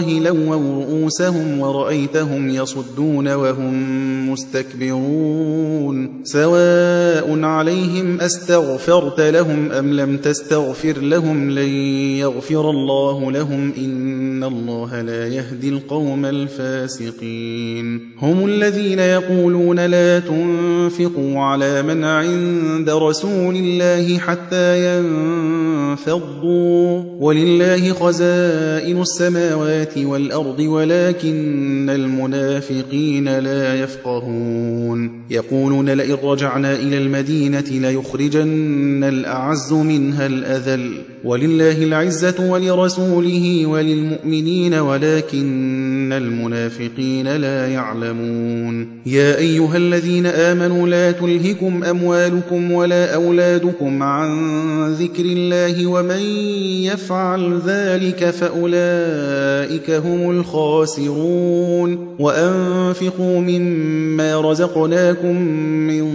لووا رؤوسهم ورأيتهم يصدون وهم مستكبرون. سواء عليهم أستغفرت لهم أم لم تستغفر لهم لن يغفر الله لهم. إن الله لا يهدي القوم الفاسقين. هم الذين يقولون لا تنفقوا على من عند رسول الله حتى ينفضوا. ولله خزائن السماوات والأرض ولكن المنافقين لا يفقهون يقولون لئن رجعنا إلى المدينة ليخرجن الأعز منها الأذل ولله العزة ولرسوله وللمؤمنين ولكن المنافقين لا يعلمون يا أيها الذين آمنوا لا تلهكم أموالكم ولا أولادكم عن ذكر الله ومن يفعل ذلك فأولئك هم الخاسرون. وأنفقوا مما رزقناكم من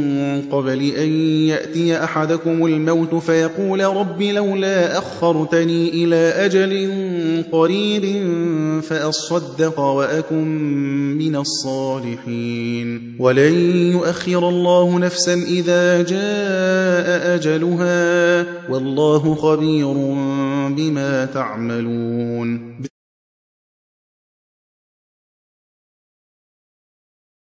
قبل أن يأتي أحدكم الموت فيقول رب لولا أخرتني إلى أجل قريب فأصدق وأكن من الصالحين. ولن يؤخر الله نفسا إذا جاء أجلها. والله خبير بما تعملون.